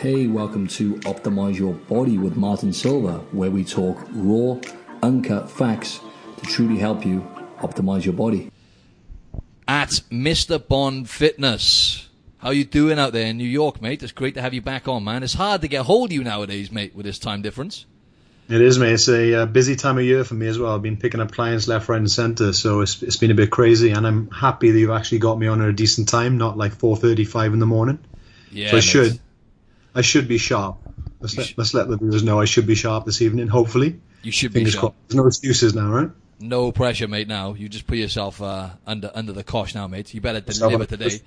Hey, welcome to Optimize Your Body with Martin Silva, where we talk raw, uncut facts to truly help you optimize your body. At Mr. Bond Fitness. How you doing out there in New York, mate? It's great to have you back on, man. It's hard to get hold of you nowadays, mate, with this time difference. It is, mate. It's a uh, busy time of year for me as well. I've been picking up clients left, right, and centre, so it's it's been a bit crazy. And I'm happy that you've actually got me on at a decent time, not like 4:35 in the morning. Yeah, so I mate. should, I should be sharp. Let's let, let's let the viewers know I should be sharp this evening. Hopefully, You should be sharp. crossed. There's no excuses now, right? No pressure, mate. Now you just put yourself uh, under under the cosh now, mate. You better deliver today.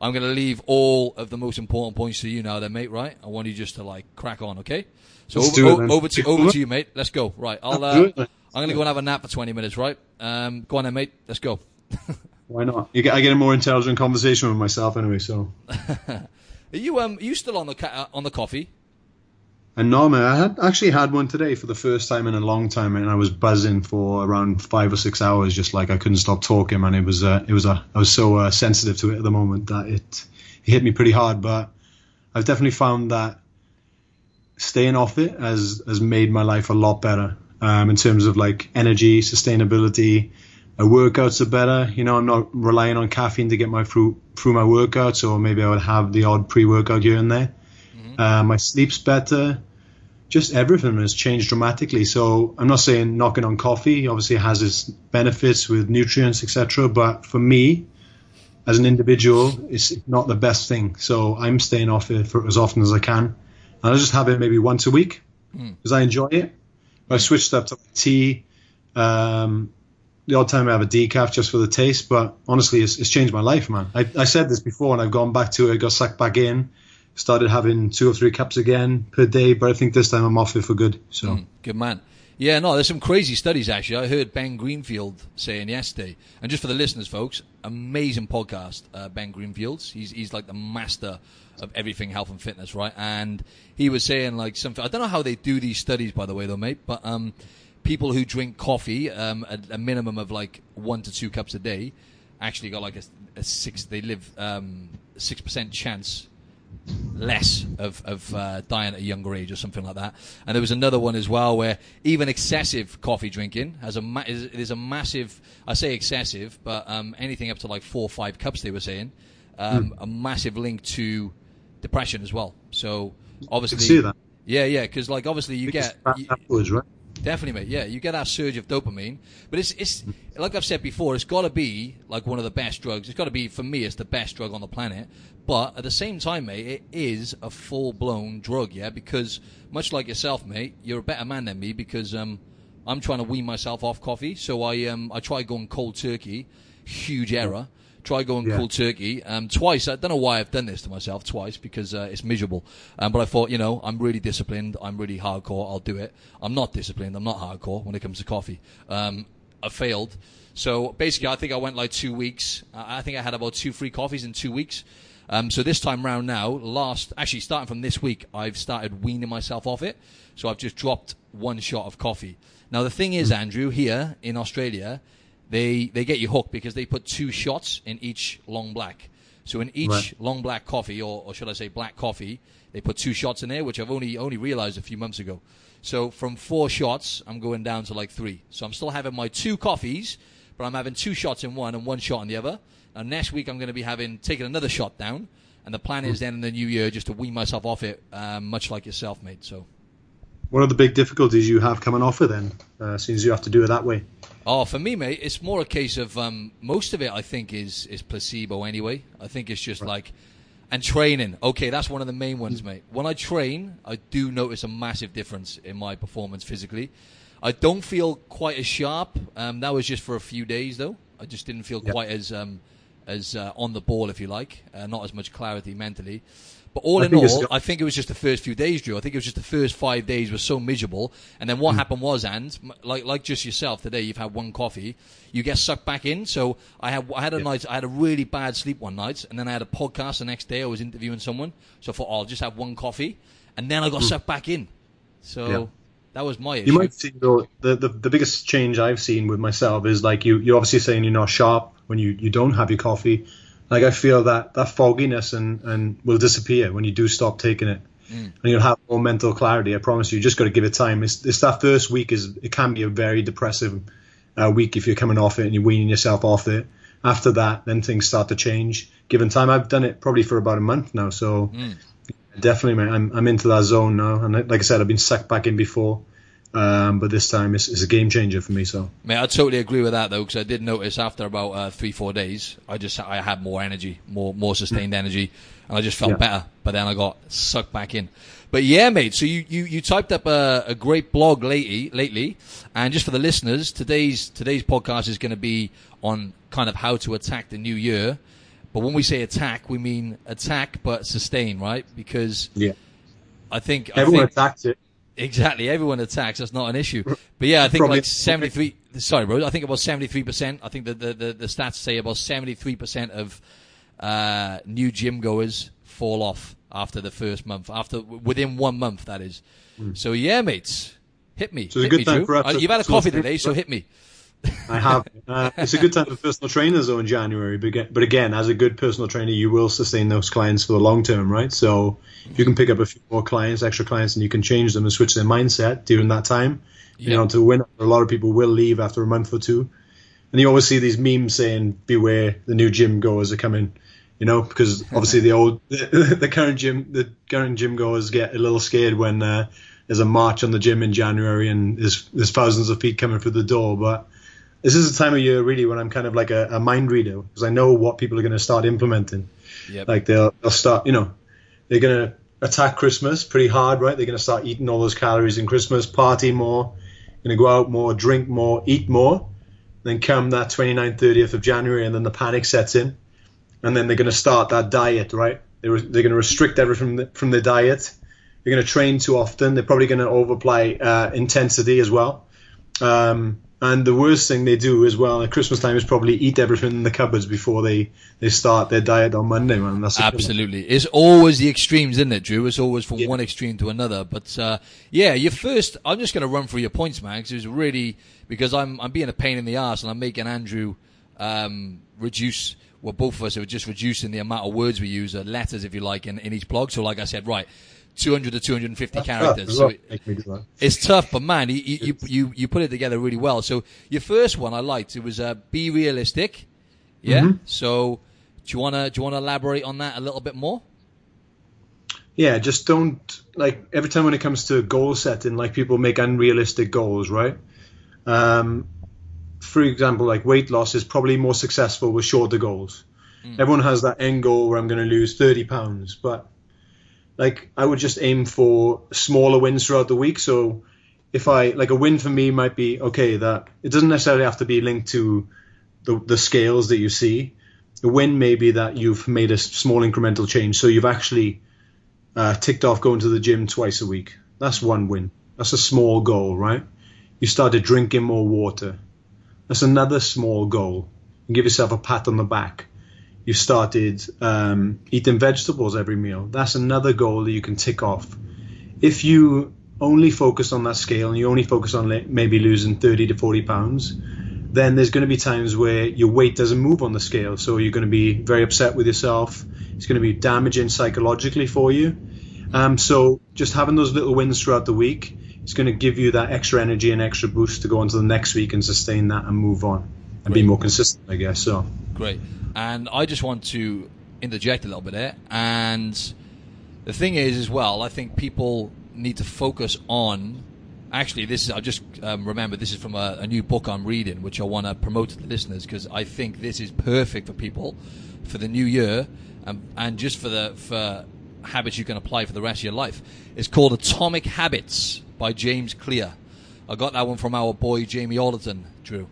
I'm going to leave all of the most important points to you now, then, mate. Right? I want you just to like crack on, okay? So over, it, over to over to you, mate. Let's go. Right? I'll uh, I'm going to go and have a nap for 20 minutes. Right? Um, go on, then, mate. Let's go. Why not? You get, I get a more intelligent conversation with myself anyway. So, Are you um? Are you still on the uh, on the coffee? and no, man, I had actually had one today for the first time in a long time, and I was buzzing for around five or six hours, just like I couldn't stop talking, man. It was uh, it was a I was so uh, sensitive to it at the moment that it it hit me pretty hard, but I've definitely found that staying off it has has made my life a lot better um, in terms of like energy, sustainability. My workouts are better. You know, I'm not relying on caffeine to get my through through my workouts, or maybe I would have the odd pre-workout here and there. Uh, my sleep's better. Just everything has changed dramatically. So I'm not saying knocking on coffee. Obviously, it has its benefits with nutrients, etc. But for me, as an individual, it's not the best thing. So I'm staying off it for as often as I can. And I just have it maybe once a week because I enjoy it. I switched up to tea. Um, the odd time I have a decaf just for the taste, but honestly, it's, it's changed my life, man. I, I said this before, and I've gone back to it. Got sucked back in. Started having two or three cups again per day, but I think this time I'm off it for good. So Good man. Yeah, no, there's some crazy studies actually. I heard Ben Greenfield saying yesterday, and just for the listeners, folks, amazing podcast. Uh, ben Greenfield's. He's he's like the master of everything health and fitness, right? And he was saying like something. I don't know how they do these studies, by the way, though, mate. But um, people who drink coffee, um, a, a minimum of like one to two cups a day, actually got like a, a six. They live um six percent chance less of, of uh, dying at a younger age or something like that. And there was another one as well where even excessive coffee drinking has a ma- is, is a massive. I say excessive, but um, anything up to like four or five cups, they were saying, um, a massive link to depression as well. So obviously, see that. yeah, yeah, because like obviously you get. you- right? Definitely, mate. Yeah, you get that surge of dopamine, but it's it's like I've said before. It's got to be like one of the best drugs. It's got to be for me. It's the best drug on the planet. But at the same time, mate, it is a full blown drug. Yeah, because much like yourself, mate, you're a better man than me because um, I'm trying to wean myself off coffee. So I um I try going cold turkey. Huge error. Try going Yeah. cold turkey um, twice. I don't know why I've done this to myself twice because uh, it's miserable. Um, but I thought, you know, I'm really disciplined. I'm really hardcore. I'll do it. I'm not disciplined. I'm not hardcore when it comes to coffee. Um, I failed. So basically, I think I went like two weeks. I I think I had about two free coffees in two weeks. Um, so this time round now, last actually starting from this week, I've started weaning myself off it. So I've just dropped one shot of coffee. Now the thing is, Andrew, here in Australia, they they get you hooked because they put two shots in each long black. So in each Right. long black coffee, or, or should I say black coffee, they put two shots in there, which I've only only realized a few months ago. So from four shots, I'm going down to like three. So I'm still having my two coffees, but I'm having two shots in one and one shot in the other. And next week I'm going to be having taking another shot down. And the plan is then in the new year just to wean myself off it, um, much like yourself, mate. So. What are the big difficulties you have coming off it then, uh, since you have to do it that way? Oh, for me, mate, it's more a case of um, most of it. I think is is placebo anyway. I think it's just like and training. Okay, that's one of the main ones, mate. When I train, I do notice a massive difference in my performance physically. I don't feel quite as sharp. Um, that was just for a few days, though. I just didn't feel Yep. quite as um, as uh, on the ball, if you like. Uh, not as much clarity mentally. But all I in all, I think it was just the first few days, Drew. I think it was just the first five days were so miserable. And then what hmm. happened was, and like like just yourself today, you've had one coffee, you get sucked back in. So I had I had a night, I had a really bad sleep one night, and then I had a podcast the next day. I was interviewing someone, so I thought oh, I'll just have one coffee, and then I got hmm. sucked back in. So. Yeah. that was my issue. You might see though the, the the biggest change I've seen with myself is like you you're obviously saying you're not sharp when you, you don't have your coffee. Like I feel that that fogginess and, and will disappear when you do stop taking it. and you'll have more mental clarity. I promise you. You just got to give it time. It's, it's that first week is it can be a very depressive uh, week if you're coming off it and you're weaning yourself off it. After that, then things start to change. Given time, I've done it probably for about a month now, so definitely, man, I'm I'm into that zone now. And like I said, I've been sucked back in before. Um, but this time it's, it's a game changer for me. So Mate, I totally agree with that though, because I did notice after about uh, three, four days, I just I had more energy, more more sustained energy, and I just felt Yeah. better. But then I got sucked back in. But yeah, mate. So you you, you typed up a, a great blog lately, lately, and just for the listeners, today's today's podcast is going to be on kind of how to attack the new year. But when we say attack, we mean attack but sustain, right? Because yeah, I think I everyone think, attacked it. Exactly. Everyone attacks. That's not an issue. But yeah, I think Probably- like 73, sorry, bro. I think about 73%. I think that the, the, the stats say about 73% of, uh, new gym goers fall off after the first month, after, within one month, that is. So yeah, mates, hit me. So hit good me, time Drew. for us Uh, You've had a coffee today, so hit me. I have. Uh, it's a good time for personal trainers though in January. But again, as a good personal trainer, you will sustain those clients for the long term, right? So if you can pick up a few more clients, extra clients, and you can change them and switch their mindset during that time, you know, to win. A lot of people will leave after a month or two, and you always see these memes saying, "Beware, the new gym goers are coming." You know, because obviously the old, the, the current gym, the current gym goers get a little scared when uh, there's a march on the gym in January and there's there's thousands of feet coming through the door, but this is a time of year really when I'm kind of like a, a mind reader because I know what people are going to start implementing. Yep. Like they'll they'll start, you know, they're going to attack Christmas pretty hard, right? They're going to start eating all those calories in Christmas, party more, going to go out more, drink more, eat more. Then come that 29th, 30th of January, and then the panic sets in, and then they're going to start that diet, right? They're, they're going to restrict everything from the, from their diet. They're going to train too often. They're probably going to overapply uh, intensity as well. Um, and the worst thing they do as well at Christmas time is probably eat everything in the cupboards before they, they start their diet on Monday, man. That's. Absolutely. It's always the extremes, isn't it, Drew? It's always from Yeah. one extreme to another. But uh, yeah, your first. I'm just going to run through your points, man. 'cause it was really because I'm I'm being a pain in the ass and I'm making Andrew um, reduce. Well, both of us are just reducing the amount of words we use, uh, letters, if you like, in, in each blog. So, like I said, right, 200 to 250 Tough characters. So it- Make me do that. it's tough, but man, you, you, you, you put it together really well. So your first one I liked. It was uh, be realistic. Yeah. Mm-hmm. So do you wanna do you wanna elaborate on that a little bit more? Yeah, just don't like every time when it comes to goal setting, like people make unrealistic goals, right? Um, for example, like weight loss is probably more successful with shorter goals. Everyone has that end goal where I'm going to lose 30 pounds, but like I would just aim for smaller wins throughout the week. So if I like a win for me might be okay that it doesn't necessarily have to be linked to the, the scales that you see. A win may be that you've made a small incremental change. So you've actually uh, ticked off going to the gym twice a week. That's one win. That's a small goal, right? You started drinking more water. That's another small goal. You give yourself a pat on the back. You started um, eating vegetables every meal. That's another goal that you can tick off. If you only focus on that scale and you only focus on maybe losing 30 to 40 pounds, then there's going to be times where your weight doesn't move on the scale. So you're going to be very upset with yourself. It's going to be damaging psychologically for you. Um, so just having those little wins throughout the week is going to give you that extra energy and extra boost to go on to the next week and sustain that and move on and be more consistent, I guess. So Great. And I just want to interject a little bit there. And the thing is, as well, I think people need to focus on. Actually, this is I just um, remember this is from a, a new book I'm reading, which I want to promote to the listeners because I think this is perfect for people for the new year and, and just for the for habits you can apply for the rest of your life. It's called Atomic Habits by James Clear. I got that one from our boy Jamie Alderton, Drew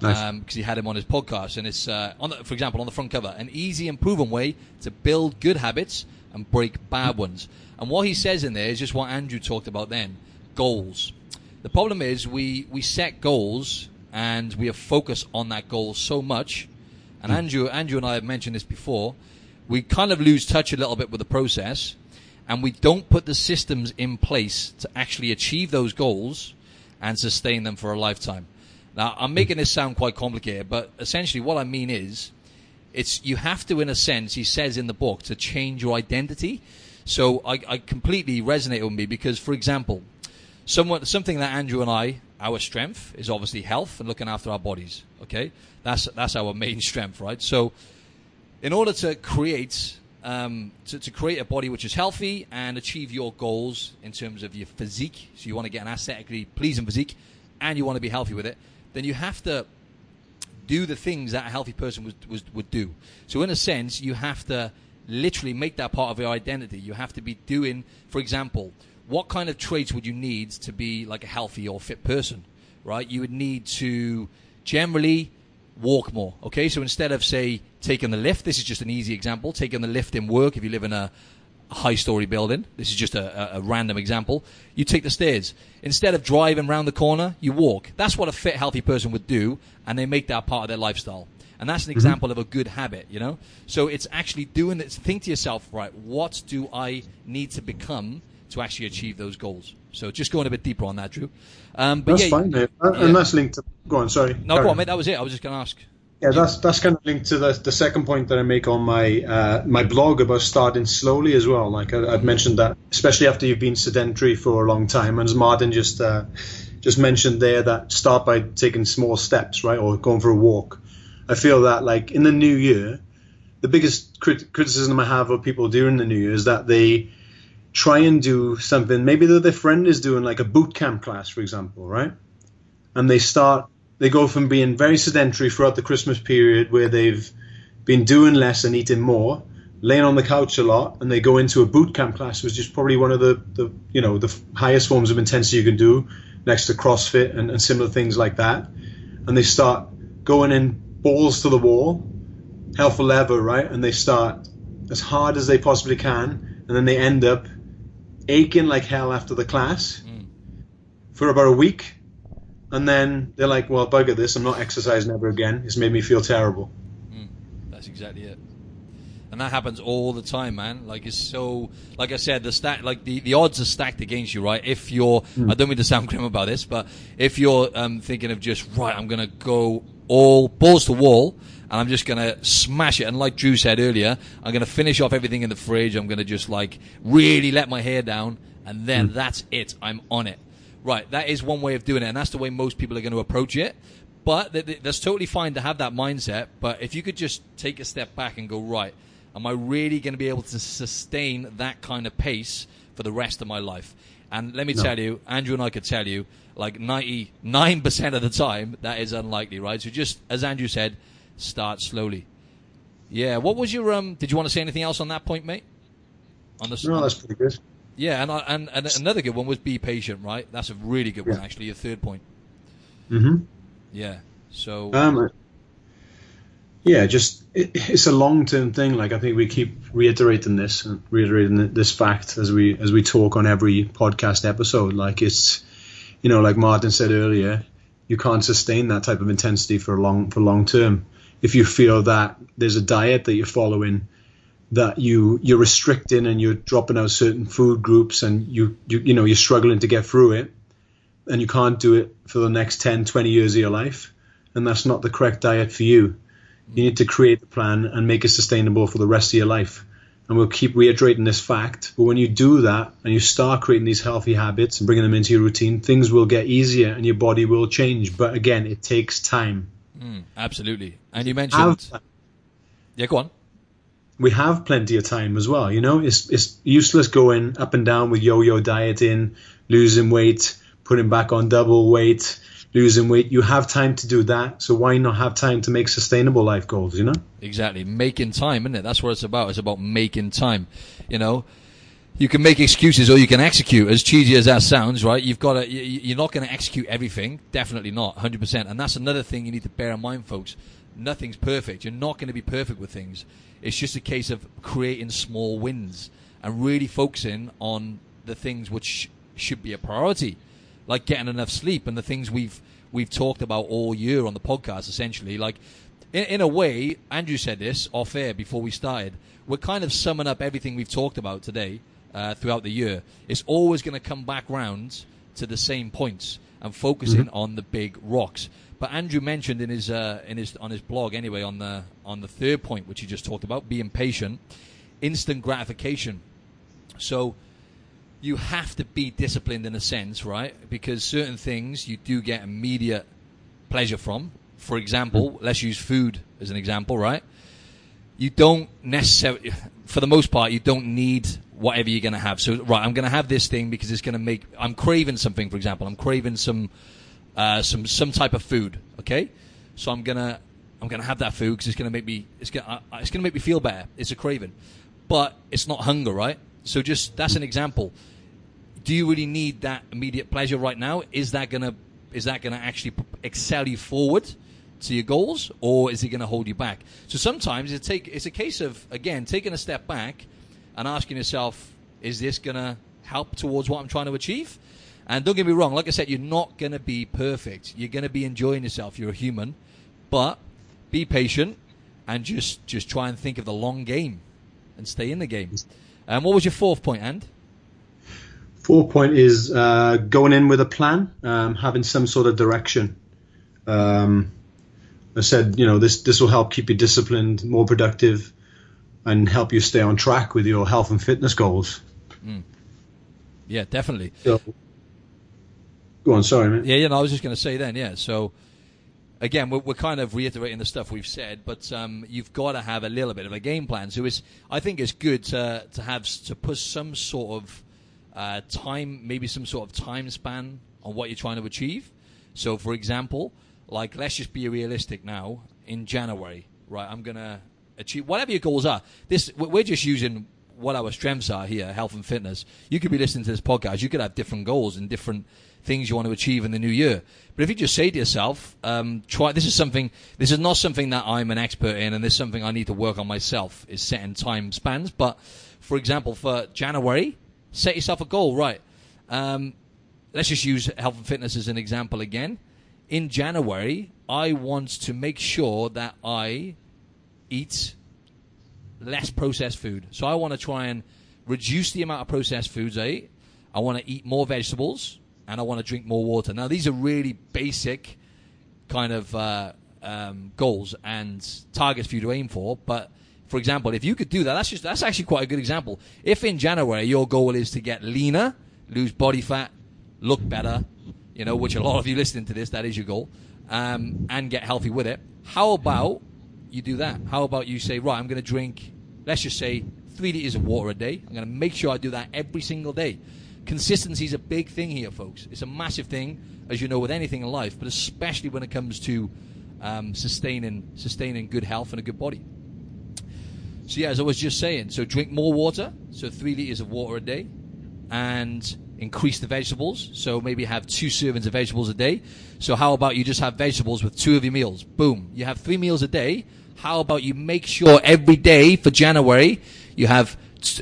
Nice. because he had him on his podcast. And it's, uh, on the, for example, on the front cover, an easy and proven way to build good habits and break bad ones. And what he says in there is just what Andrew talked about then goals. The problem is we, we set goals and we have focused on that goal so much. And Andrew, Andrew and I have mentioned this before. We kind of lose touch a little bit with the process, and we don't put the systems in place to actually achieve those goals and sustain them for a lifetime. Now, I'm making this sound quite complicated, but essentially what I mean is, it's you have to, in a sense, he says in the book, to change your identity. So I, I completely resonate with me because, for example, someone, something that Andrew and I, our strength is obviously health and looking after our bodies. Okay, that's that's our main strength, right? So, in order to create um, to, to create a body which is healthy and achieve your goals in terms of your physique, so you want to get an aesthetically pleasing physique, and you want to be healthy with it, then you have to do the things that a healthy person would, would, would do. So, in a sense, you have to literally make that part of your identity. You have to be doing, for example, what kind of traits would you need to be like a healthy or fit person, right? You would need to generally walk more. Okay, so instead of say taking the lift, this is just an easy example. Taking the lift in work, if you live in a high story building, this is just a, a, a, random example. You take the stairs instead of driving round the corner. You walk. That's what a fit, healthy person would do, and they make that part of their lifestyle. And that's an mm-hmm. example of a good habit, you know. So it's actually doing it. Think to yourself, right? What do I need to become to actually achieve those goals? So just going a bit deeper on that, Drew. Um, but that's yeah, fine, mate. Uh, yeah. And that's linked to. Go on, sorry. No, go on, mate. That was it. I was just going to ask. Yeah, that's that's kind of linked to the the second point that I make on my uh, my blog about starting slowly as well. Like I, have mentioned that, especially after you've been sedentary for a long time, and as Martin just uh, just mentioned there, that start by taking small steps, right, or going for a walk. I feel that like in the new year, the biggest crit- criticism I have of people during the new year is that they try and do something. Maybe that their friend is doing like a boot camp class, for example, right? And they start, they go from being very sedentary throughout the Christmas period where they've been doing less and eating more, laying on the couch a lot, and they go into a boot camp class, which is probably one of the, the you know, the highest forms of intensity you can do next to CrossFit and, and similar things like that. And they start going in balls to the wall, hell for leather, right? And they start as hard as they possibly can, and then they end up aching like hell after the class mm. for about a week, and then they're like, "Well, bugger this! I'm not exercising ever again. It's made me feel terrible." Mm. That's exactly it. And that happens all the time, man. Like it's so, like I said, the stat, like the, the odds are stacked against you, right? If you're, mm. I don't mean to sound grim about this, but if you're um, thinking of just right, I'm gonna go all balls to wall and I'm just going to smash it. And like Drew said earlier, I'm going to finish off everything in the fridge. I'm going to just like really let my hair down, and then mm. that's it. I'm on it. Right, that is one way of doing it, and that's the way most people are going to approach it. But that's totally fine to have that mindset. But if you could just take a step back and go, right, am I really going to be able to sustain that kind of pace for the rest of my life? And let me no. tell you, Andrew and I could tell you, like 99% of the time, that is unlikely, right? So just, as Andrew said, start slowly. Yeah. What was your um? Did you want to say anything else on that point, mate? On the no, that's pretty good. Yeah, and and and another good one was be patient, right? That's a really good yeah. one, actually. Your third point. Mm-hmm. Yeah. So. Um. Yeah, just it, it's a long-term thing. Like I think we keep reiterating this and reiterating this fact as we as we talk on every podcast episode. Like it's, you know, like Martin said earlier, you can't sustain that type of intensity for long for long term if you feel that there's a diet that you're following that you you're restricting and you're dropping out certain food groups and you you, you know you're struggling to get through it and you can't do it for the next 10 20 years of your life and that's not the correct diet for you you need to create the plan and make it sustainable for the rest of your life and we'll keep reiterating this fact. But when you do that and you start creating these healthy habits and bringing them into your routine, things will get easier and your body will change. But again, it takes time. Mm, absolutely. And you mentioned. Have, yeah, go on. We have plenty of time as well. You know, it's it's useless going up and down with yo-yo dieting, losing weight, putting back on double weight, losing weight. You have time to do that. So why not have time to make sustainable life goals, you know? Exactly. Making time, isn't it? That's what it's about. It's about making time. You know, you can make excuses or you can execute. As cheesy as that sounds, right? You've got to, you're not going to execute everything. Definitely not. 100%. And that's another thing you need to bear in mind, folks. Nothing's perfect. You're not going to be perfect with things. It's just a case of creating small wins and really focusing on the things which should be a priority like getting enough sleep and the things we've we've talked about all year on the podcast. Essentially, like in, in a way, Andrew said this off air before we started. We're kind of summing up everything we've talked about today uh, throughout the year. It's always going to come back round to the same points and focusing mm-hmm. on the big rocks. But Andrew mentioned in his uh, in his on his blog anyway on the on the third point which he just talked about being patient, instant gratification. So you have to be disciplined in a sense, right? Because certain things you do get immediate pleasure from. For example, let's use food as an example, right? You don't necessarily, for the most part, you don't need whatever you're going to have. So, right, I'm going to have this thing because it's going to make, I'm craving something, for example. I'm craving some, uh, some, some type of food, okay? So I'm going to, I'm to have that food because it's going to make me, it's going to, it's going to make me feel better. It's a craving. But it's not hunger, right? So just, that's an example. Do you really need that immediate pleasure right now? Is that to, is that to actually excel you forward? to your goals, or is it going to hold you back? So sometimes it take it's a case of again taking a step back and asking yourself, is this going to help towards what I'm trying to achieve? And don't get me wrong, like I said, you're not going to be perfect. You're going to be enjoying yourself. You're a human, but be patient and just just try and think of the long game and stay in the game. And um, what was your fourth point, and? Fourth point is uh, going in with a plan, um, having some sort of direction. Um, I said, you know, this this will help keep you disciplined, more productive, and help you stay on track with your health and fitness goals. Mm. Yeah, definitely. So, go on, sorry, man. Yeah, yeah. No, I was just going to say then, yeah. So again, we're, we're, kind of reiterating the stuff we've said, but um, you've got to have a little bit of a game plan. So it's, I think it's good to to have to put some sort of uh, time, maybe some sort of time span on what you're trying to achieve. So, for example like let's just be realistic now in January, right? I'm gonna achieve whatever your goals are. This we're just using what our strengths are here, health and fitness. You could be listening to this podcast. You could have different goals and different things you want to achieve in the new year. But if you just say to yourself, um, try. This is something. This is not something that I'm an expert in, and this is something I need to work on myself. Is setting time spans. But for example, for January, set yourself a goal. Right. Um, let's just use health and fitness as an example again in January, I want to make sure that I eat less processed food. So I want to try and reduce the amount of processed foods I eat. I want to eat more vegetables and I want to drink more water. Now, these are really basic kind of uh, um, goals and targets for you to aim for. But for example, if you could do that, that's just that's actually quite a good example. If in January your goal is to get leaner, lose body fat, look better, you know, which a lot of you listening to this, that is your goal, um, and get healthy with it. How about you do that? How about you say, right, I'm going to drink, let's just say, three liters of water a day. I'm going to make sure I do that every single day. Consistency is a big thing here, folks. It's a massive thing, as you know, with anything in life, but especially when it comes to um, sustaining sustaining good health and a good body. So yeah, as I was just saying, so drink more water, so three liters of water a day, and increase the vegetables. So maybe have two servings of vegetables a day. So how about you just have vegetables with two of your meals? Boom. You have three meals a day. How about you make sure every day for January you have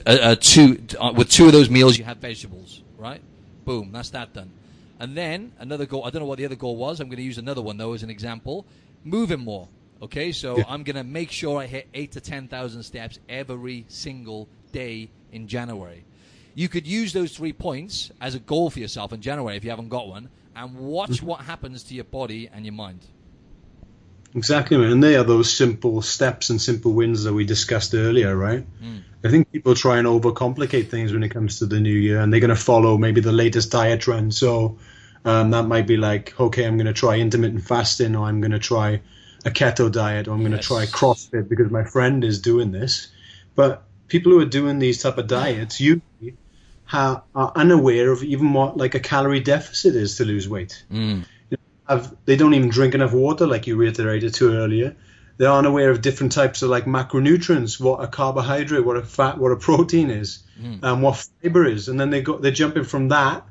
uh, uh, two uh, with two of those meals you have vegetables, right? Boom. That's that done. And then another goal. I don't know what the other goal was. I'm going to use another one though as an example. Moving more. Okay, so yeah. I'm going to make sure I hit eight to ten thousand steps every single day in January you could use those three points as a goal for yourself in January if you haven't got one, and watch mm-hmm. what happens to your body and your mind. Exactly, and they are those simple steps and simple wins that we discussed earlier, right? Mm. I think people try and overcomplicate things when it comes to the new year, and they're going to follow maybe the latest diet trend. So um, that might be like, okay, I'm going to try intermittent fasting, or I'm going to try a keto diet, or I'm going to try CrossFit because my friend is doing this. But people who are doing these type of diets usually are unaware of even what like a calorie deficit is to lose weight. Mm. Have, they don't even drink enough water, like you reiterated to earlier. They aren't aware of different types of like macronutrients, what a carbohydrate, what a fat, what a protein is, mm. and what fiber is, and then they go they're jumping from that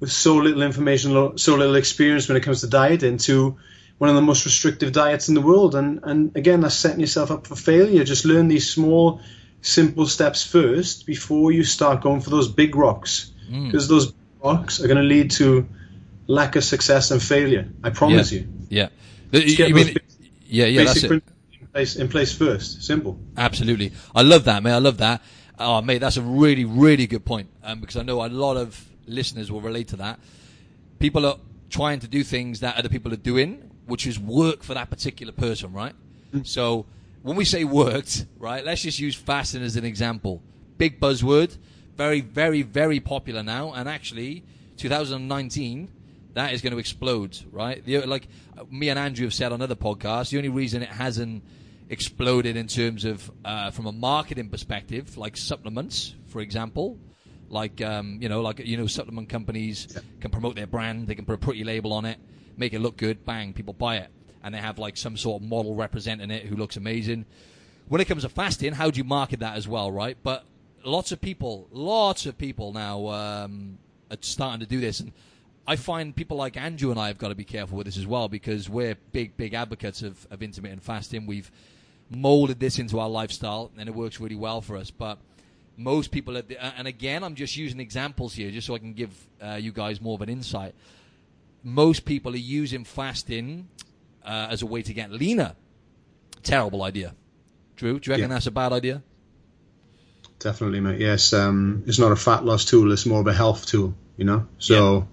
with so little information, so little experience when it comes to diet into one of the most restrictive diets in the world. And and again, that's setting yourself up for failure. Just learn these small simple steps first before you start going for those big rocks because mm. those rocks are going to lead to lack of success and failure. I promise yeah. you. Yeah. You mean, yeah, yeah, that's it. In place, in place first. Simple. Absolutely. I love that, mate. I love that. Oh, mate, that's a really, really good point. Um, because I know a lot of listeners will relate to that. People are trying to do things that other people are doing, which is work for that particular person, right? Mm. So when we say worked, right, let's just use fasting as an example. Big buzzword, very, very, very popular now, and actually, 2019, that is going to explode, right? The, like me and Andrew have said on other podcasts, the only reason it hasn't exploded in terms of uh, from a marketing perspective, like supplements, for example, like um, you know, like you know, supplement companies yeah. can promote their brand, they can put a pretty label on it, make it look good, bang, people buy it, and they have like some sort of model representing it who looks amazing. When it comes to fasting, how do you market that as well, right? But lots of people, lots of people now um, are starting to do this, and I find people like Andrew and I have got to be careful with this as well because we're big, big advocates of, of intermittent fasting. We've molded this into our lifestyle and it works really well for us. But most people, the, and again, I'm just using examples here just so I can give uh, you guys more of an insight. Most people are using fasting uh, as a way to get leaner. Terrible idea. Drew, do you reckon yeah. that's a bad idea? Definitely, mate. Yes, um, it's not a fat loss tool; it's more of a health tool. You know, so.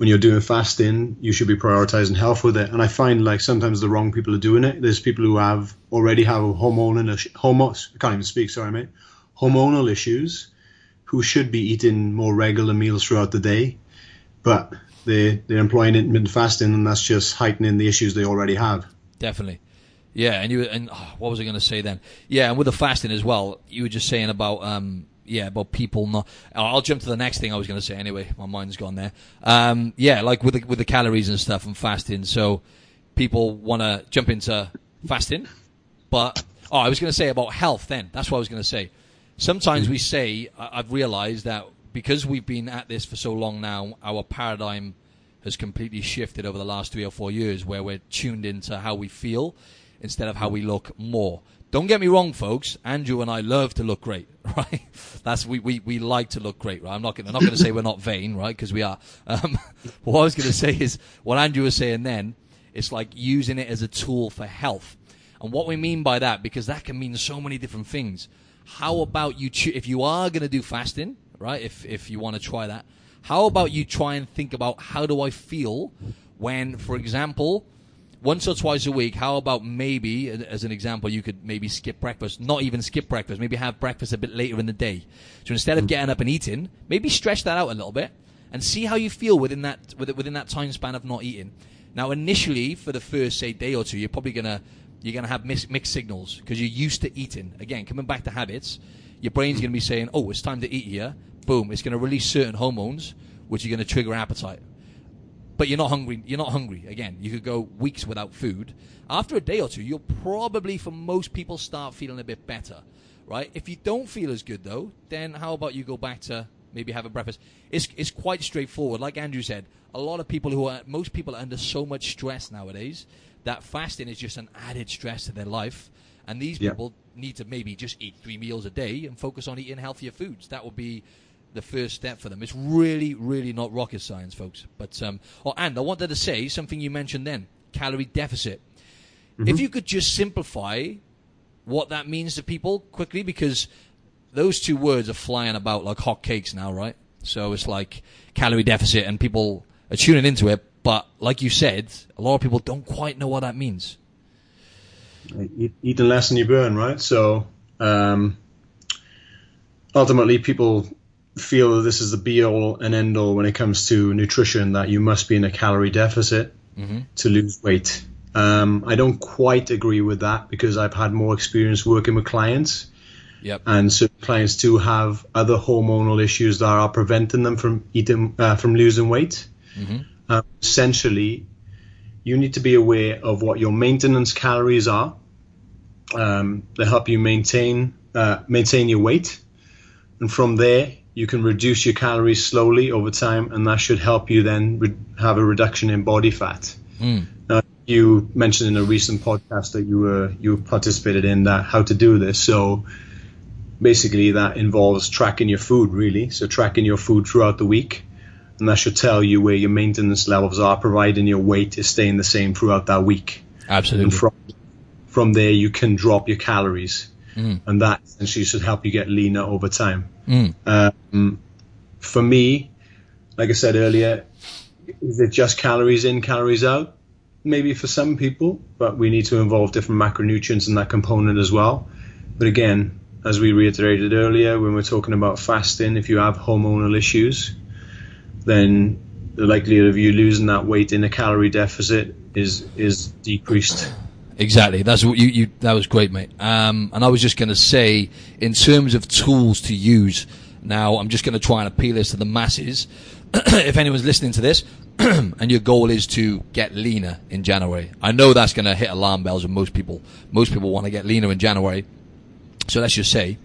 When you're doing fasting, you should be prioritizing health with it. And I find like sometimes the wrong people are doing it. There's people who have already have hormonal hormones. I can't even speak. Sorry, mate. Hormonal issues, who should be eating more regular meals throughout the day, but they they're employing intermittent fasting, and that's just heightening the issues they already have. Definitely. Yeah, and you and oh, what was I going to say then? Yeah, and with the fasting as well, you were just saying about um, yeah, about people not. I'll jump to the next thing I was going to say anyway. My mind's gone there. Um, yeah, like with the, with the calories and stuff and fasting. So people want to jump into fasting, but oh, I was going to say about health. Then that's what I was going to say. Sometimes we say I've realised that because we've been at this for so long now, our paradigm has completely shifted over the last three or four years, where we're tuned into how we feel instead of how we look more. Don't get me wrong, folks. Andrew and I love to look great, right? That's we, we, we like to look great, right? I'm not gonna, I'm not going to say we're not vain, right? Because we are. Um, what I was going to say is what Andrew was saying then. It's like using it as a tool for health, and what we mean by that, because that can mean so many different things. How about you, if you are going to do fasting, right? If if you want to try that, how about you try and think about how do I feel when, for example, once or twice a week, how about maybe, as an example, you could maybe skip breakfast, not even skip breakfast, maybe have breakfast a bit later in the day. So instead of mm. getting up and eating, maybe stretch that out a little bit and see how you feel within that within that time span of not eating. Now, initially, for the first say day or two, you're probably gonna you're gonna have mixed, mixed signals because you're used to eating. Again, coming back to habits, your brain's gonna be saying, "Oh, it's time to eat here." Boom! It's gonna release certain hormones, which are gonna trigger appetite but you're not hungry. You're not hungry. Again, you could go weeks without food. After a day or two, you'll probably, for most people, start feeling a bit better, right? If you don't feel as good though, then how about you go back to maybe have a breakfast? It's it's quite straightforward. Like Andrew said, a lot of people who are most people are under so much stress nowadays that fasting is just an added stress to their life. And these people need to maybe just eat three meals a day and focus on eating healthier foods. That would be the first step for them. It's really, really not rocket science, folks. But um, oh, and I wanted to say something you mentioned then: calorie deficit. Mm-hmm. If you could just simplify what that means to people quickly, because those two words are flying about like hotcakes now, right? So it's like calorie deficit, and people are tuning into it. But like you said, a lot of people don't quite know what that means. Eat, eating less than you burn, right? So um, ultimately, people feel that this is the be all and end all when it comes to nutrition, that you must be in a calorie deficit mm-hmm. to lose weight. Um, I don't quite agree with that because I've had more experience working with clients. Yep. And certain clients do have other hormonal issues that are preventing them from eating, uh, from losing weight. Mm-hmm. Uh, essentially, you need to be aware of what your maintenance calories are. Um, they help you maintain uh, maintain your weight, and from there you can reduce your calories slowly over time, and that should help you then re- have a reduction in body fat. Mm. Now, you mentioned in a recent podcast that you were you participated in that how to do this. So basically, that involves tracking your food really. So tracking your food throughout the week, and that should tell you where your maintenance levels are, providing your weight is staying the same throughout that week. Absolutely. And from from there, you can drop your calories mm. and that essentially should help you get leaner over time. Mm. Um, for me, like I said earlier, is it just calories in, calories out? Maybe for some people, but we need to involve different macronutrients in that component as well. But again, as we reiterated earlier when we're talking about fasting, if you have hormonal issues, then the likelihood of you losing that weight in a calorie deficit is is decreased. Exactly. That's what you, you that was great, mate. Um, and I was just going to say, in terms of tools to use, now I'm just going to try and appeal this to the masses. if anyone's listening to this, and your goal is to get leaner in January, I know that's going to hit alarm bells with most people. Most people want to get leaner in January. So let's just say,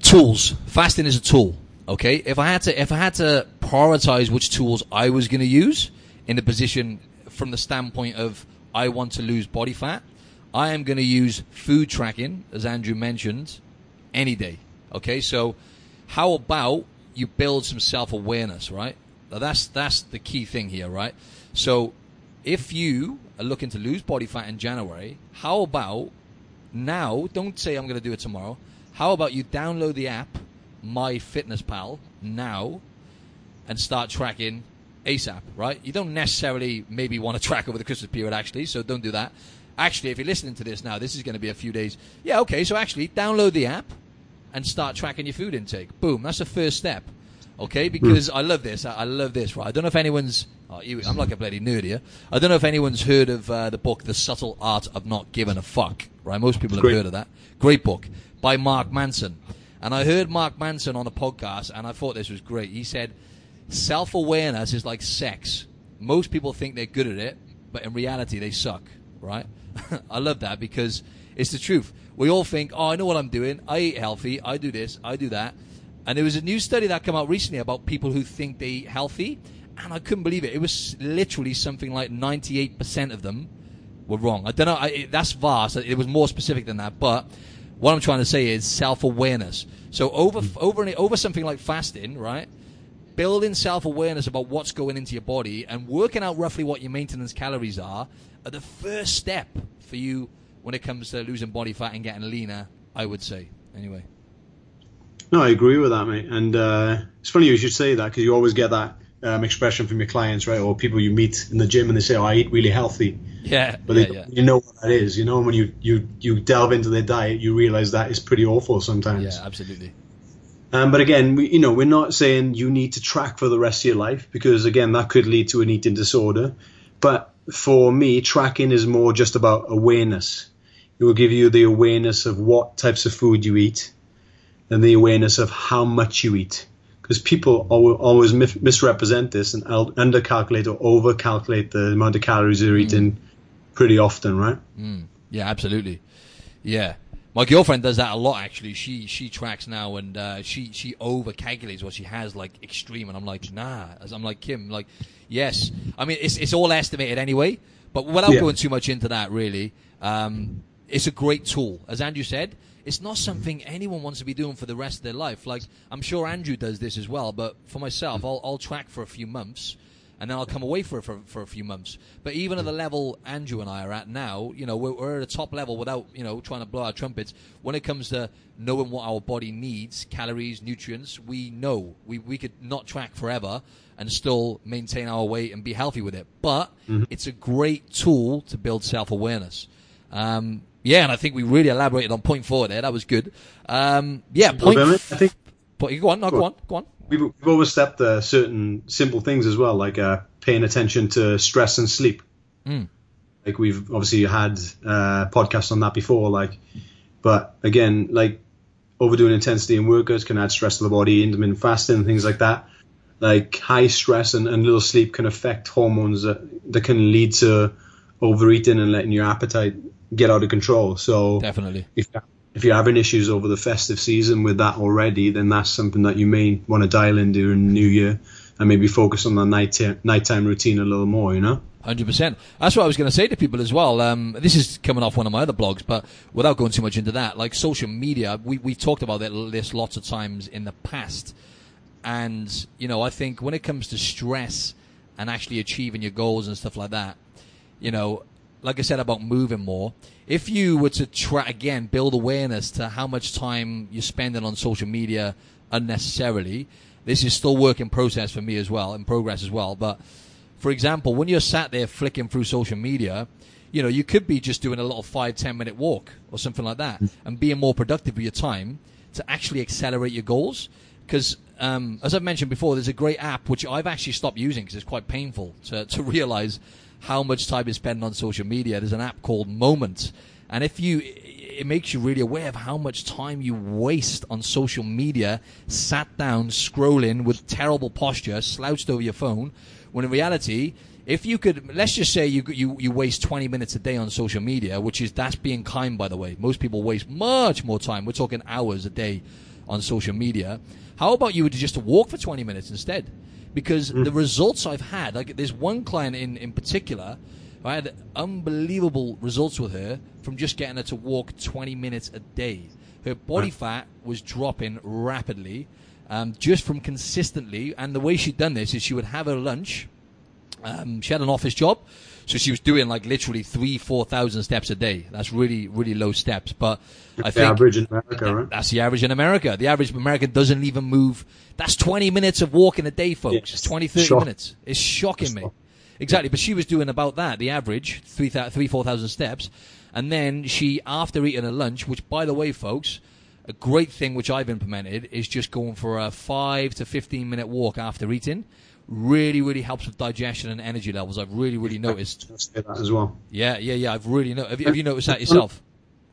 tools. Fasting is a tool. Okay. If I had to, if I had to prioritize which tools I was going to use in the position from the standpoint of I want to lose body fat, I am going to use food tracking, as Andrew mentioned, any day. Okay, so how about you build some self awareness, right? Now that's that's the key thing here, right? So if you are looking to lose body fat in January, how about now? Don't say I'm going to do it tomorrow. How about you download the app, My Fitness Pal, now, and start tracking ASAP, right? You don't necessarily maybe want to track over the Christmas period, actually, so don't do that. Actually, if you're listening to this now, this is going to be a few days. Yeah, okay, so actually, download the app and start tracking your food intake. Boom, that's the first step. Okay, because I love this. I, love this, right? I don't know if anyone's. Oh, you, I'm like a bloody nerd here. I don't know if anyone's heard of uh, the book, The Subtle Art of Not Giving a Fuck, right? Most people have Great. heard of that. Great book by Mark Manson. And I heard Mark Manson on a podcast, and I thought this was great. He said, self awareness is like sex. Most people think they're good at it, but in reality, they suck, right? I love that because it's the truth. We all think, oh, I know what I'm doing. I eat healthy. I do this. I do that. And there was a new study that came out recently about people who think they eat healthy, and I couldn't believe it. It was literally something like 98% of them were wrong. I don't know. I, it, that's vast. It was more specific than that, but what I'm trying to say is self-awareness. So over over over something like fasting, right? Building self-awareness about what's going into your body and working out roughly what your maintenance calories are are the first step for you when it comes to losing body fat and getting leaner. I would say, anyway. No, I agree with that, mate. And uh, it's funny you should say that because you always get that um, expression from your clients, right, or people you meet in the gym, and they say, "Oh, I eat really healthy," Yeah, but yeah, yeah. you know what that is. You know, when you you you delve into their diet, you realize that is pretty awful sometimes. Yeah, absolutely. Um, but again, we, you know, we're not saying you need to track for the rest of your life because again, that could lead to an eating disorder. But for me, tracking is more just about awareness. It will give you the awareness of what types of food you eat and the awareness of how much you eat. Because people always misrepresent this and undercalculate or overcalculate the amount of calories they're eating pretty often, right? Yeah, absolutely. Yeah. My girlfriend does that a lot. Actually, she she tracks now, and uh, she she over calculates what she has like extreme, and I'm like, nah. As I'm like Kim, like, yes. I mean, it's it's all estimated anyway. But without Yeah. going too much into that, really, um, it's a great tool. As Andrew said, it's not something anyone wants to be doing for the rest of their life. Like, I'm sure Andrew does this as well. But for myself, I'll I'll track for a few months and then I'll come away for, for for a few months. But even at the level Andrew and I are at now, you know, we're, we're at a top level without you know trying to blow our trumpets. When it comes to knowing what our body needs, calories, nutrients, we know we we could not track forever and still maintain our weight and be healthy with it. But it's a great tool to build self awareness. Um, yeah, and I think we really elaborated on point four there. That was good. Um, yeah, point. then, I think Point, go on, no, go on, go on. We've, we've overstepped uh, certain simple things as well, like uh, paying attention to stress and sleep. Like we've obviously had uh, podcasts on that before, like, but again, like overdoing intensity in workouts can add stress to the body, intermittent fasting, things like that. Like high stress and, and little sleep can affect hormones that, that can lead to overeating and letting your appetite get out of control. So Definitely. if if you're having issues over the festive season with that already, then that's something that you may want to dial in during new year and maybe focus on the night nighttime routine a little more. You know. Hundred percent. That's what I was going to say to people as well. Um, this is coming off one of my other blogs, but without going too much into that, like social media, we we've talked about this lots of times in the past, and you know, I think when it comes to stress and actually achieving your goals and stuff like that, you know, like I said about moving more, if you were to try again build awareness to how much time you're spending on social media unnecessarily, this is still work in process for me as well, in progress as well. But for example, when you're sat there flicking through social media, you know, you could be just doing a little five, ten minute walk or something like that and being more productive with your time to actually accelerate your goals. Because, um, as I've mentioned before, there's a great app which I've actually stopped using because it's quite painful to, to realize how much time you spend on social media. There's an app called Moment. And if you, it makes you really aware of how much time you waste on social media, sat down, scrolling with terrible posture, slouched over your phone, when in reality, if you could, let's just say you, you, you waste 20 minutes a day on social media, which is, that's being kind, by the way. Most people waste much more time. We're talking hours a day on social media. How about you would just walk for 20 minutes instead? Because the results I've had, like there's one client in, in particular, I had unbelievable results with her from just getting her to walk 20 minutes a day. Her body fat was dropping rapidly, um, just from consistently. And the way she'd done this is she would have her lunch. Um, she had an office job, so she was doing like literally three, four thousand steps a day. That's really, really low steps. But I the think average in America, right? that's the average in America. The average American doesn't even move. That's 20 minutes of walking a day, folks. Yes. It's 20, 30 Shock. minutes. It's shocking me. Exactly. But she was doing about that, the average, three, three 4,000 steps. And then she, after eating a lunch, which by the way, folks, a great thing which I've implemented is just going for a 5 to 15 minute walk after eating. Really, really helps with digestion and energy levels. I've really, really noticed. That as well. Yeah, yeah, yeah. I've really no- have, you, have you noticed that yourself?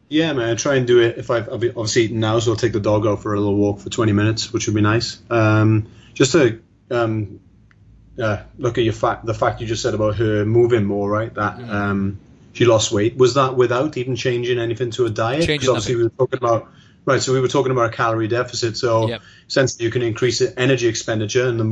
Yeah, man. I try and do it if I've, I've obviously eaten now, so I'll take the dog out for a little walk for 20 minutes, which would be nice. Um, just to um, uh, look at your fact, the fact you just said about her moving more, right? That um, she lost weight. Was that without even changing anything to a diet? 'Cause Changing obviously we were talking about right. So we were talking about a calorie deficit. So since you can increase energy expenditure and the Yep.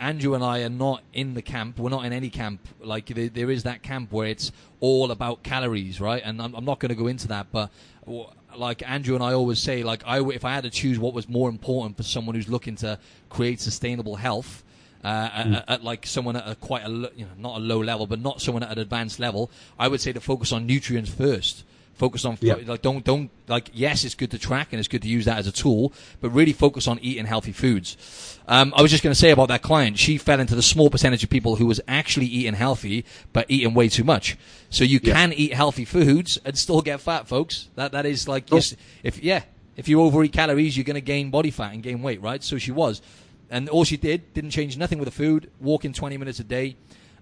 Andrew and I are not in the camp. We're not in any camp. Like there, there is that camp where it's all about calories, right? And I'm, I'm not going to go into that, but like Andrew and I always say, like I, if I had to choose what was more important for someone who's looking to create sustainable health, uh, at, at like someone at a quite a you know not a low level, but not someone at an advanced level, I would say to focus on nutrients first. Focus on Yeah. like don't don't like yes, it's good to track and it's good to use that as a tool, but really focus on eating healthy foods. Um, I was just going to say about that client, she fell into the small percentage of people who was actually eating healthy but eating way too much. So you Yeah. can eat healthy foods and still get fat, folks. That that is like Oh. yes, if yeah, if you overeat calories, you're going to gain body fat and gain weight, right? So she was, and all she did didn't change nothing with the food, walking 20 minutes a day,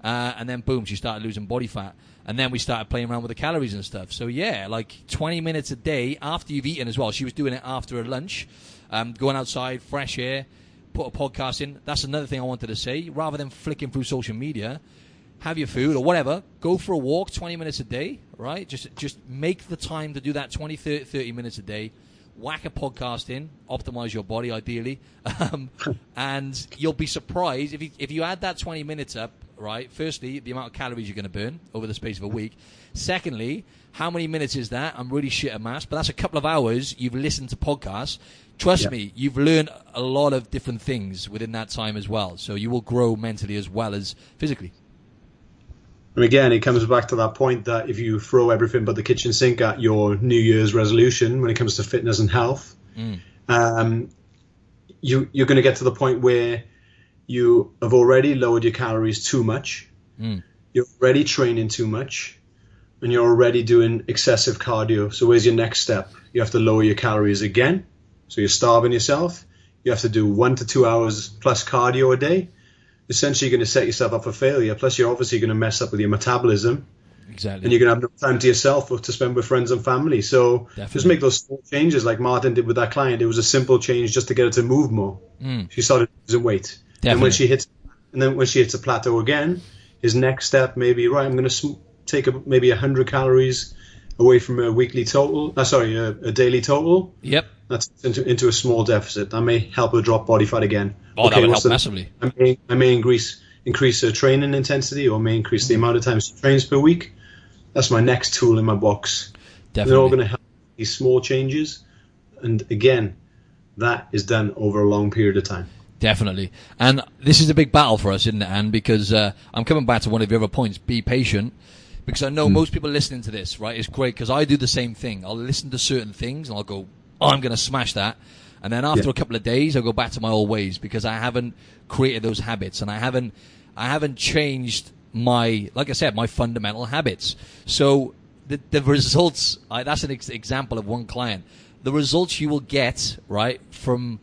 uh, and then boom, she started losing body fat. And then we started playing around with the calories and stuff. So yeah, like 20 minutes a day after you've eaten as well. She was doing it after her lunch, um, going outside, fresh air, put a podcast in. That's another thing I wanted to say. Rather than flicking through social media, have your food or whatever, go for a walk 20 minutes a day, right? Just just make the time to do that 20, 30, 30 minutes a day. Whack a podcast in, optimize your body ideally, um, and you'll be surprised if you, if you add that 20 minutes up, right? Firstly, the amount of calories you're going to burn over the space of a week. Secondly, how many minutes is that? I'm really shit at maths, but that's a couple of hours you've listened to podcasts. Trust Yeah. me, you've learned a lot of different things within that time as well. So you will grow mentally as well as physically. And again, it comes back to that point that if you throw everything but the kitchen sink at your New Year's resolution when it comes to fitness and health, um, you you're going to get to the point where you have already lowered your calories too much, Mm. you're already training too much, and you're already doing excessive cardio. So where's your next step? You have to lower your calories again. So you're starving yourself. You have to do one to two hours plus cardio a day. Essentially, you're going to set yourself up for failure. Plus, you're obviously going to mess up with your metabolism Exactly. and you're going to have no time to yourself or to spend with friends and family. So just make those small changes like Martin did with that client. It was a simple change just to get her to move more. Mm. She started losing weight. And when she hits, and then when she hits a plateau again, his next step may be right. I'm going to sm- take a, maybe 100 calories away from a weekly total. Uh, sorry, a, a daily total. Yep. That's into, into a small deficit. That may help her drop body fat again. Oh, that would help massively. I may, I may increase increase her training intensity or may increase the amount of times she trains per week. That's my next tool in my box. Definitely. They're all going to help these small changes. And again, that is done over a long period of time. Definitely. And this is a big battle for us, isn't it, Anne? Because uh, I'm coming back to one of your other points. Be patient. Because I know mm. most people listening to this, right, it's great because I do the same thing. I'll listen to certain things and I'll go, oh, I'm going to smash that. And then after yeah. a couple of days, I'll go back to my old ways because I haven't created those habits and I haven't, I haven't changed my, like I said, my fundamental habits. So the, the results, I, that's an ex- example of one client. The results you will get, right, from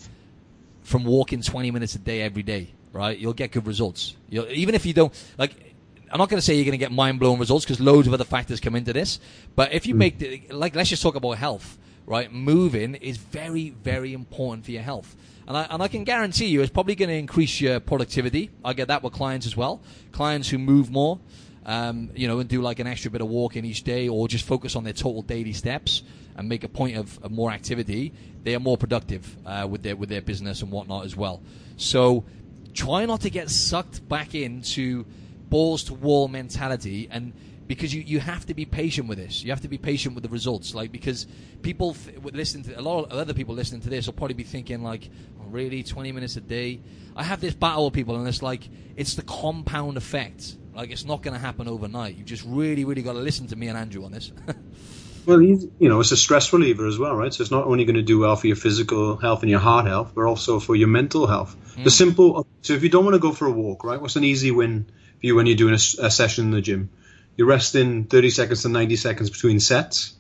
from walking 20 minutes a day every day, right? You'll get good results. You'll, even if you don't, like, I'm not going to say you're going to get mind blowing results because loads of other factors come into this. But if you mm. make, the, like, let's just talk about health, right? Moving is very, very important for your health. And I, and I can guarantee you it's probably going to increase your productivity. I get that with clients as well. Clients who move more, um, you know, and do like an extra bit of walking each day or just focus on their total daily steps and make a point of, of more activity, they are more productive uh, with their with their business and whatnot as well. So try not to get sucked back into balls to wall mentality and because you, you have to be patient with this. You have to be patient with the results. Like because people th- listen to a lot of other people listening to this will probably be thinking like, oh, really, twenty minutes a day. I have this battle with people, and it's like it's the compound effect. Like it's not going to happen overnight. You just really, really got to listen to me and Andrew on this. Well, you know, it's a stress reliever as well, right? So it's not only going to do well for your physical health and your heart health, but also for your mental health. Mm. The simple, so if you don't want to go for a walk, right? What's an easy win for you when you're doing a, a session in the gym? You rest in 30 seconds to 90 seconds between sets.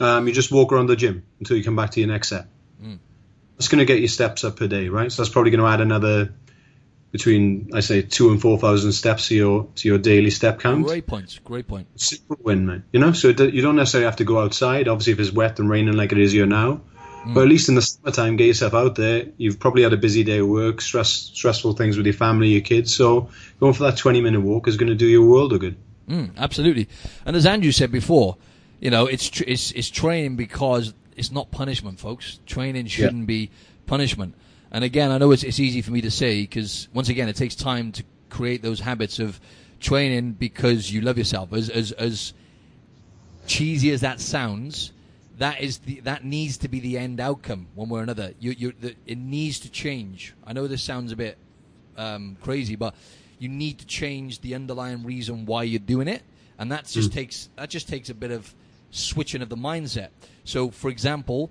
Um, you just walk around the gym until you come back to your next set. Mm. That's going to get your steps up per day, right? So that's probably going to add another between I say two and four thousand steps to your to your daily step count. Great points. Great point. Super win, man. You know, so you don't necessarily have to go outside. Obviously, if it's wet and raining like it is here now, mm. but at least in the summertime, get yourself out there. You've probably had a busy day of work, stress, stressful things with your family, your kids. So going for that twenty minute walk is going to do your world a good. Mm, absolutely. And as Andrew said before, you know, it's tr- it's it's training because it's not punishment, folks. Training shouldn't yeah. be punishment. And again, I know it's, it's easy for me to say because once again, it takes time to create those habits of training because you love yourself. As as as cheesy as that sounds, that is the, that needs to be the end outcome one way or another. You, you, the, it needs to change. I know this sounds a bit um, crazy, but you need to change the underlying reason why you're doing it, and that just mm. takes that just takes a bit of switching of the mindset. So, for example,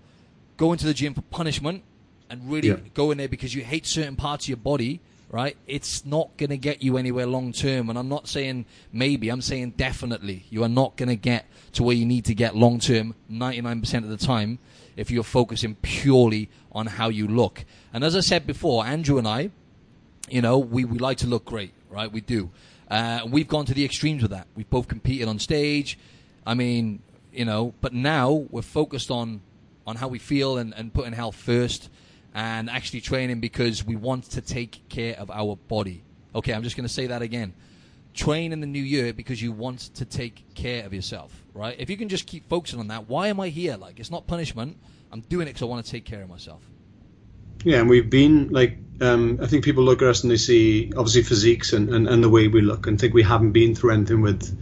going to the gym for punishment and really yeah. go in there because you hate certain parts of your body, right? It's not going to get you anywhere long term. And I'm not saying maybe, I'm saying definitely. You are not going to get to where you need to get long term 99% of the time if you're focusing purely on how you look. And as I said before, Andrew and I, you know, we, we like to look great, right? We do. Uh, we've gone to the extremes with that. We've both competed on stage. I mean, you know, but now we're focused on on how we feel and, and putting health first and actually training because we want to take care of our body. Okay, I'm just going to say that again. Train in the new year because you want to take care of yourself, right? If you can just keep focusing on that, why am I here? Like, it's not punishment. I'm doing it because I want to take care of myself. Yeah, and we've been like, um, I think people look at us and they see obviously physiques and, and, and the way we look and think we haven't been through anything with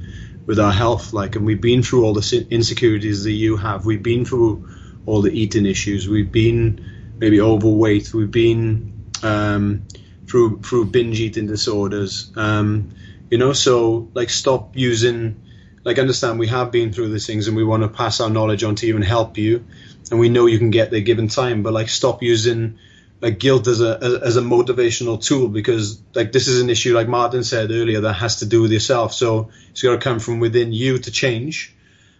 with our health. Like, and we've been through all the insecurities that you have. We've been through all the eating issues. We've been maybe overweight. We've been um, through through binge eating disorders. Um, you know, so like stop using. Like understand we have been through these things and we want to pass our knowledge on to you and help you, and we know you can get there given time. But like stop using like guilt as a as a motivational tool because like this is an issue like Martin said earlier that has to do with yourself. So it's got to come from within you to change.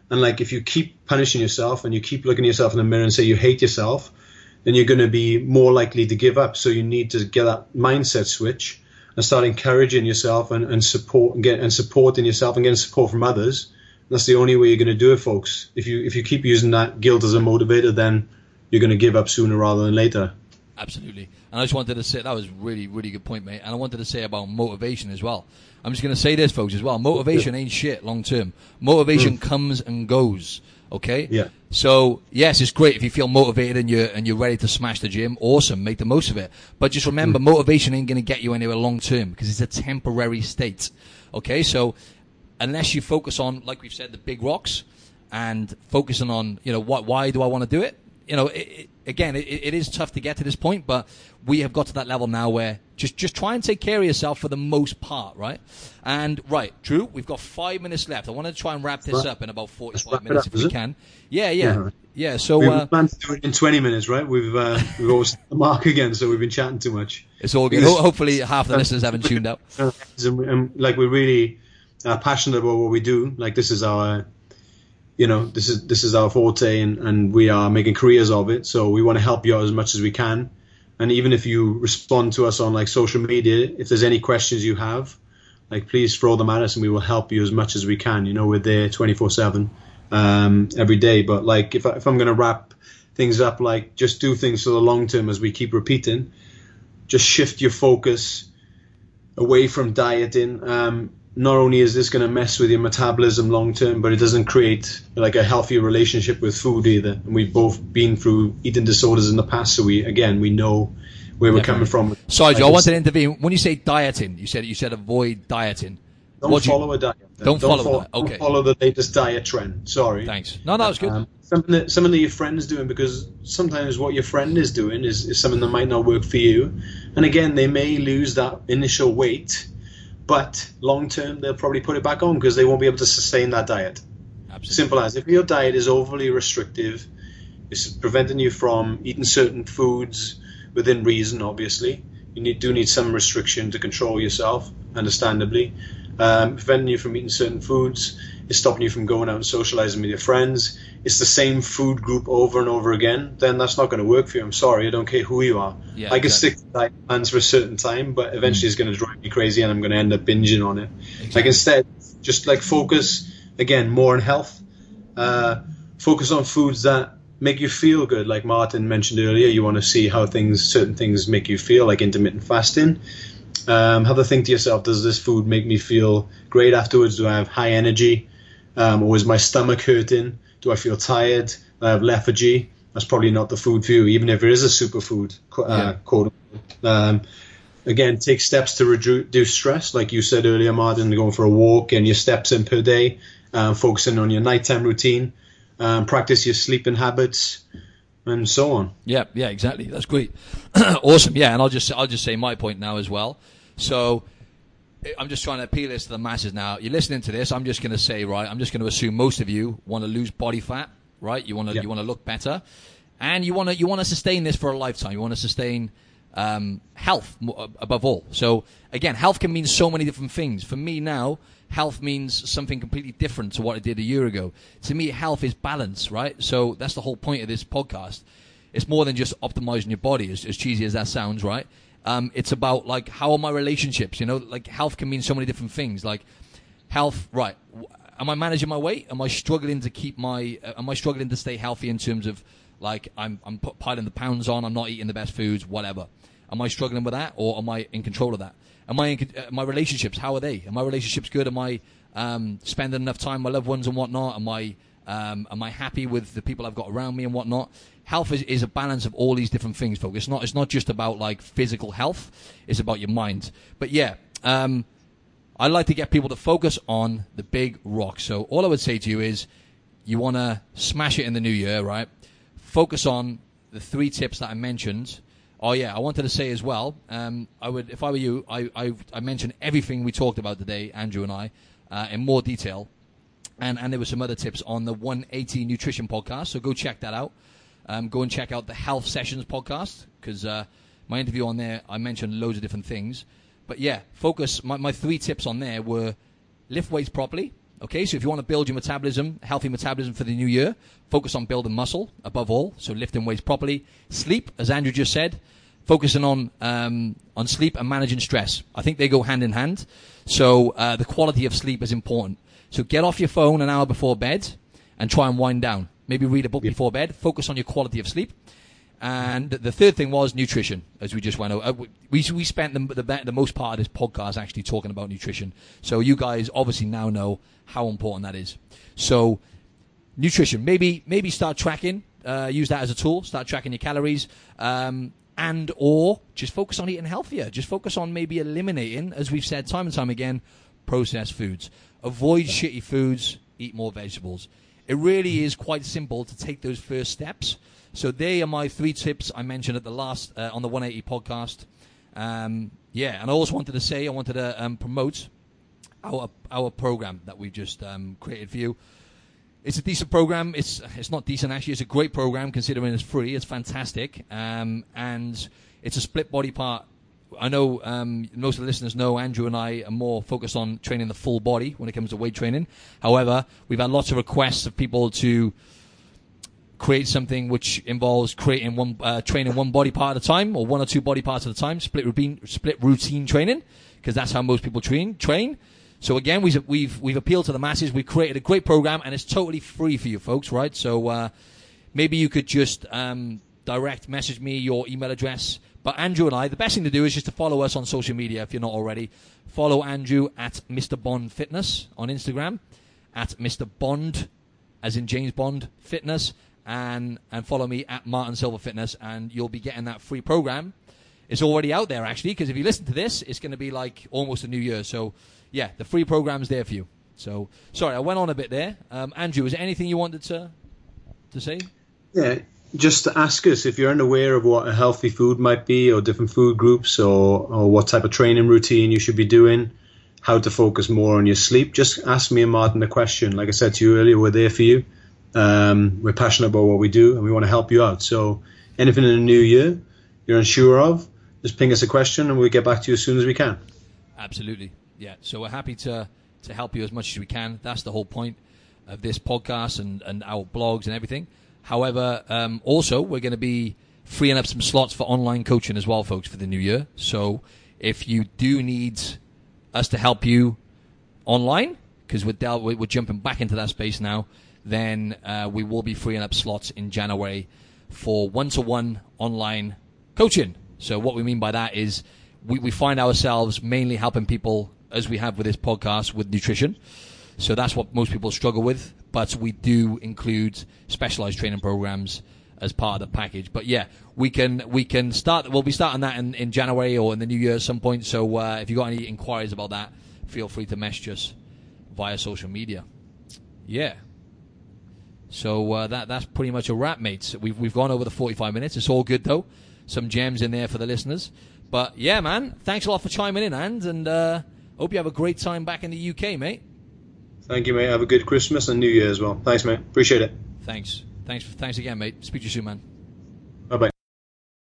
And like if you keep punishing yourself and you keep looking at yourself in the mirror and say you hate yourself, then you're going to be more likely to give up. So you need to get that mindset switch and start encouraging yourself and, and support and get and supporting yourself and getting support from others. That's the only way you're going to do it, folks. If you if you keep using that guilt as a motivator, then you're going to give up sooner rather than later. Absolutely. And I just wanted to say that was really, really good point, mate. And I wanted to say about motivation as well. I'm just going to say this, folks, as well. Motivation ain't shit long term. Motivation mm. comes and goes. Okay. Yeah. So yes, it's great if you feel motivated and you're and you're ready to smash the gym. Awesome, make the most of it. But just remember, mm. motivation ain't going to get you anywhere long term because it's a temporary state. Okay. So unless you focus on, like we've said, the big rocks and focusing on, you know, what, why do I want to do it? you know, it, it, again, it, it is tough to get to this point, but we have got to that level now where just just try and take care of yourself for the most part, right? And right, Drew, we've got five minutes left. I want to try and wrap this up in about forty-five minutes up, if we it? can. Yeah, yeah, Yeah. yeah. So we uh, planned to do it in 20 minutes, right? We've uh, we've always the mark again, so we've been chatting too much. it's all good. hopefully, half the listeners haven't tuned out. And, and, like we're really uh, passionate about what we do. Like this is our, you know, this is this is our forte, and, and we are making careers of it. So we want to help you out as much as we can. And even if you respond to us on like social media, if there's any questions you have, like please throw them at us, and we will help you as much as we can. You know, we're there 24 seven, um, every day. But like if I, if I'm gonna wrap things up, like just do things for the long term, as we keep repeating. Just shift your focus away from dieting. Um, not only is this going to mess with your metabolism long term, but it doesn't create like a healthier relationship with food either. And we've both been through eating disorders in the past, so we again we know where we're coming from. Sorry, Joe. I Like wanted to intervene. When you say dieting, you said you said avoid dieting. Don't What do you- follow a diet. then. Don't follow follow, that. Okay. Don't follow the latest diet trend. Sorry. Thanks. No, no, that was good. Um, something that something that your friend's doing because sometimes what your friend is doing is, is something that might not work for you. And again, they may lose that initial weight, but long term they'll probably put it back on because they won't be able to sustain that diet. Absolutely. Simple as if your diet is overly restrictive, it's preventing you from eating certain foods within reason. Obviously, you need, do need some restriction to control yourself, understandably. Um, preventing you from eating certain foods, it's stopping you from going out and socializing with your friends. It's the same food group over and over again. Then that's not going to work for you. I'm sorry, I don't care who you are. Yeah, I can exactly. stick to diet plans for a certain time, but eventually it's going to drive me crazy, and I'm going to end up binging on it. Like instead, just like focus again more on health. Uh, focus on foods that make you feel good. Like Martin mentioned earlier, you want to see how things, certain things, make you feel, like intermittent fasting. Um, have a think to yourself: Does this food make me feel great afterwards? Do I have high energy, um, or is my stomach hurting? Do I feel tired? I have lethargy? That's probably not the food for you, even if it is a superfood. Uh, Yeah. quote. Um, again, take steps to reduce stress, like you said earlier, Martin, going for a walk and your steps in per day, um, focusing on your nighttime routine, um, practice your sleeping habits, and so on. Yeah, yeah, exactly. That's great. awesome. Yeah, and I'll just I'll just say my point now as well. So I'm just trying to appeal this to the masses now. You're listening to this. I'm just going to say right. I'm just going to assume most of you want to lose body fat, right? You want to Yeah. you want to look better, and you want to you want to sustain this for a lifetime. You want to sustain um, health above all. So again, health can mean so many different things. For me now, health means something completely different to what it did a year ago. To me, health is balance, right? So that's the whole point of this podcast. It's more than just optimizing your body, as, as cheesy as that sounds, right? Um, it's about like how are my relationships? You know, like health can mean so many different things. Like health, right? Am I managing my weight? Am I struggling to keep my? Uh, am I struggling to stay healthy in terms of like I'm I'm piling the pounds on? I'm not eating the best foods, whatever. Am I struggling with that, or am I in control of that? Am I in uh, my relationships? How are they? Are my relationships good? Am I um, spending enough time with my loved ones and whatnot? Am I um, am I happy with the people I've got around me and whatnot? Health is, is a balance of all these different things, folks. It's not it's not just about like physical health. It's about your mind. But yeah, um, I like to get people to focus on the big rock. So all I would say to you is, you want to smash it in the new year, right? Focus on the three tips that I mentioned. Oh yeah, I wanted to say as well. Um, I would, if I were you, I, I I mentioned everything we talked about today, Andrew and I, uh, in more detail, and and there were some other tips on the 180 Nutrition podcast. So go check that out. Um, go and check out the Health Sessions podcast because uh, my interview on there, I mentioned loads of different things. But yeah, focus. My, my three tips on there were lift weights properly. Okay, so if you want to build your metabolism, healthy metabolism for the new year, focus on building muscle above all. So lifting weights properly. Sleep, as Andrew just said, focusing on um, on sleep and managing stress. I think they go hand in hand. So uh, the quality of sleep is important. So get off your phone an hour before bed and try and wind down. Maybe read a book before bed. Focus on your quality of sleep. And the third thing was nutrition, as we just went over. Uh, We, we spent the, the, the most part of this podcast actually talking about nutrition. So you guys obviously now know how important that is. So nutrition, maybe maybe start tracking. Uh, use that as a tool. Start tracking your calories, um, and or just focus on eating healthier. Just focus on maybe eliminating, as we've said time and time again, processed foods. Avoid shitty foods. Eat more vegetables. it really is quite simple to take those first steps. So they are my three tips I mentioned at the last uh, on the 180 podcast. Um, yeah, and I also wanted to say I wanted to um, promote our our program that we just um, created for you. It's a decent program. It's it's not decent actually. It's a great program considering it's free. It's fantastic, um, and it's a split body part. I know um, most of the listeners know Andrew and I are more focused on training the full body when it comes to weight training. However, we've had lots of requests of people to create something which involves creating one uh, training one body part at a time or one or two body parts at a time split routine split routine training because that's how most people train train. So again we've, we've we've appealed to the masses. We've created a great program and it's totally free for you folks right? So uh, maybe you could just um, direct message me your email address but Andrew and I the best thing to do is just to follow us on social media if you're not already follow Andrew at Mr Bond Fitness on Instagram at Mr Bond as in James Bond Fitness and and follow me at Martin Silver Fitness, and you'll be getting that free program. It's already out there actually, because if you listen to this, it's going to be like almost a new year. So, yeah, the free program's there for you. So, sorry, I went on a bit there. Um, Andrew, is there anything you wanted to to say? Yeah, just to ask us if you're unaware of what a healthy food might be, or different food groups, or or what type of training routine you should be doing, how to focus more on your sleep. Just ask me and Martin a question. Like I said to you earlier, we're there for you. Um, we're passionate about what we do and we want to help you out. So anything in the new year you're unsure of, just ping us a question and we'll get back to you as soon as we can. Absolutely. Yeah. So we're happy to, to help you as much as we can. That's the whole point of this podcast and, and our blogs and everything. However, um, also we're going to be freeing up some slots for online coaching as well, folks, for the new year. So if you do need us to help you online, because we're, we're jumping back into that space now, then uh, we will be freeing up slots in January for one to one online coaching. So, what we mean by that is we, we find ourselves mainly helping people, as we have with this podcast, with nutrition. So, that's what most people struggle with. But we do include specialized training programs as part of the package. But yeah, we can we can start. We'll be starting that in, in January or in the new year at some point. So uh, if you've got any inquiries about that, feel free to message us via social media. Yeah. So uh, that that's pretty much a wrap, mates. We've we've gone over the 45 minutes. It's all good though. Some gems in there for the listeners. But yeah, man, thanks a lot for chiming in, and and uh, hope you have a great time back in the UK, mate. Thank you, mate. Have a good Christmas and New Year as well. Thanks, mate. Appreciate it. Thanks. Thanks. Thanks again, mate. Speak to you soon, man.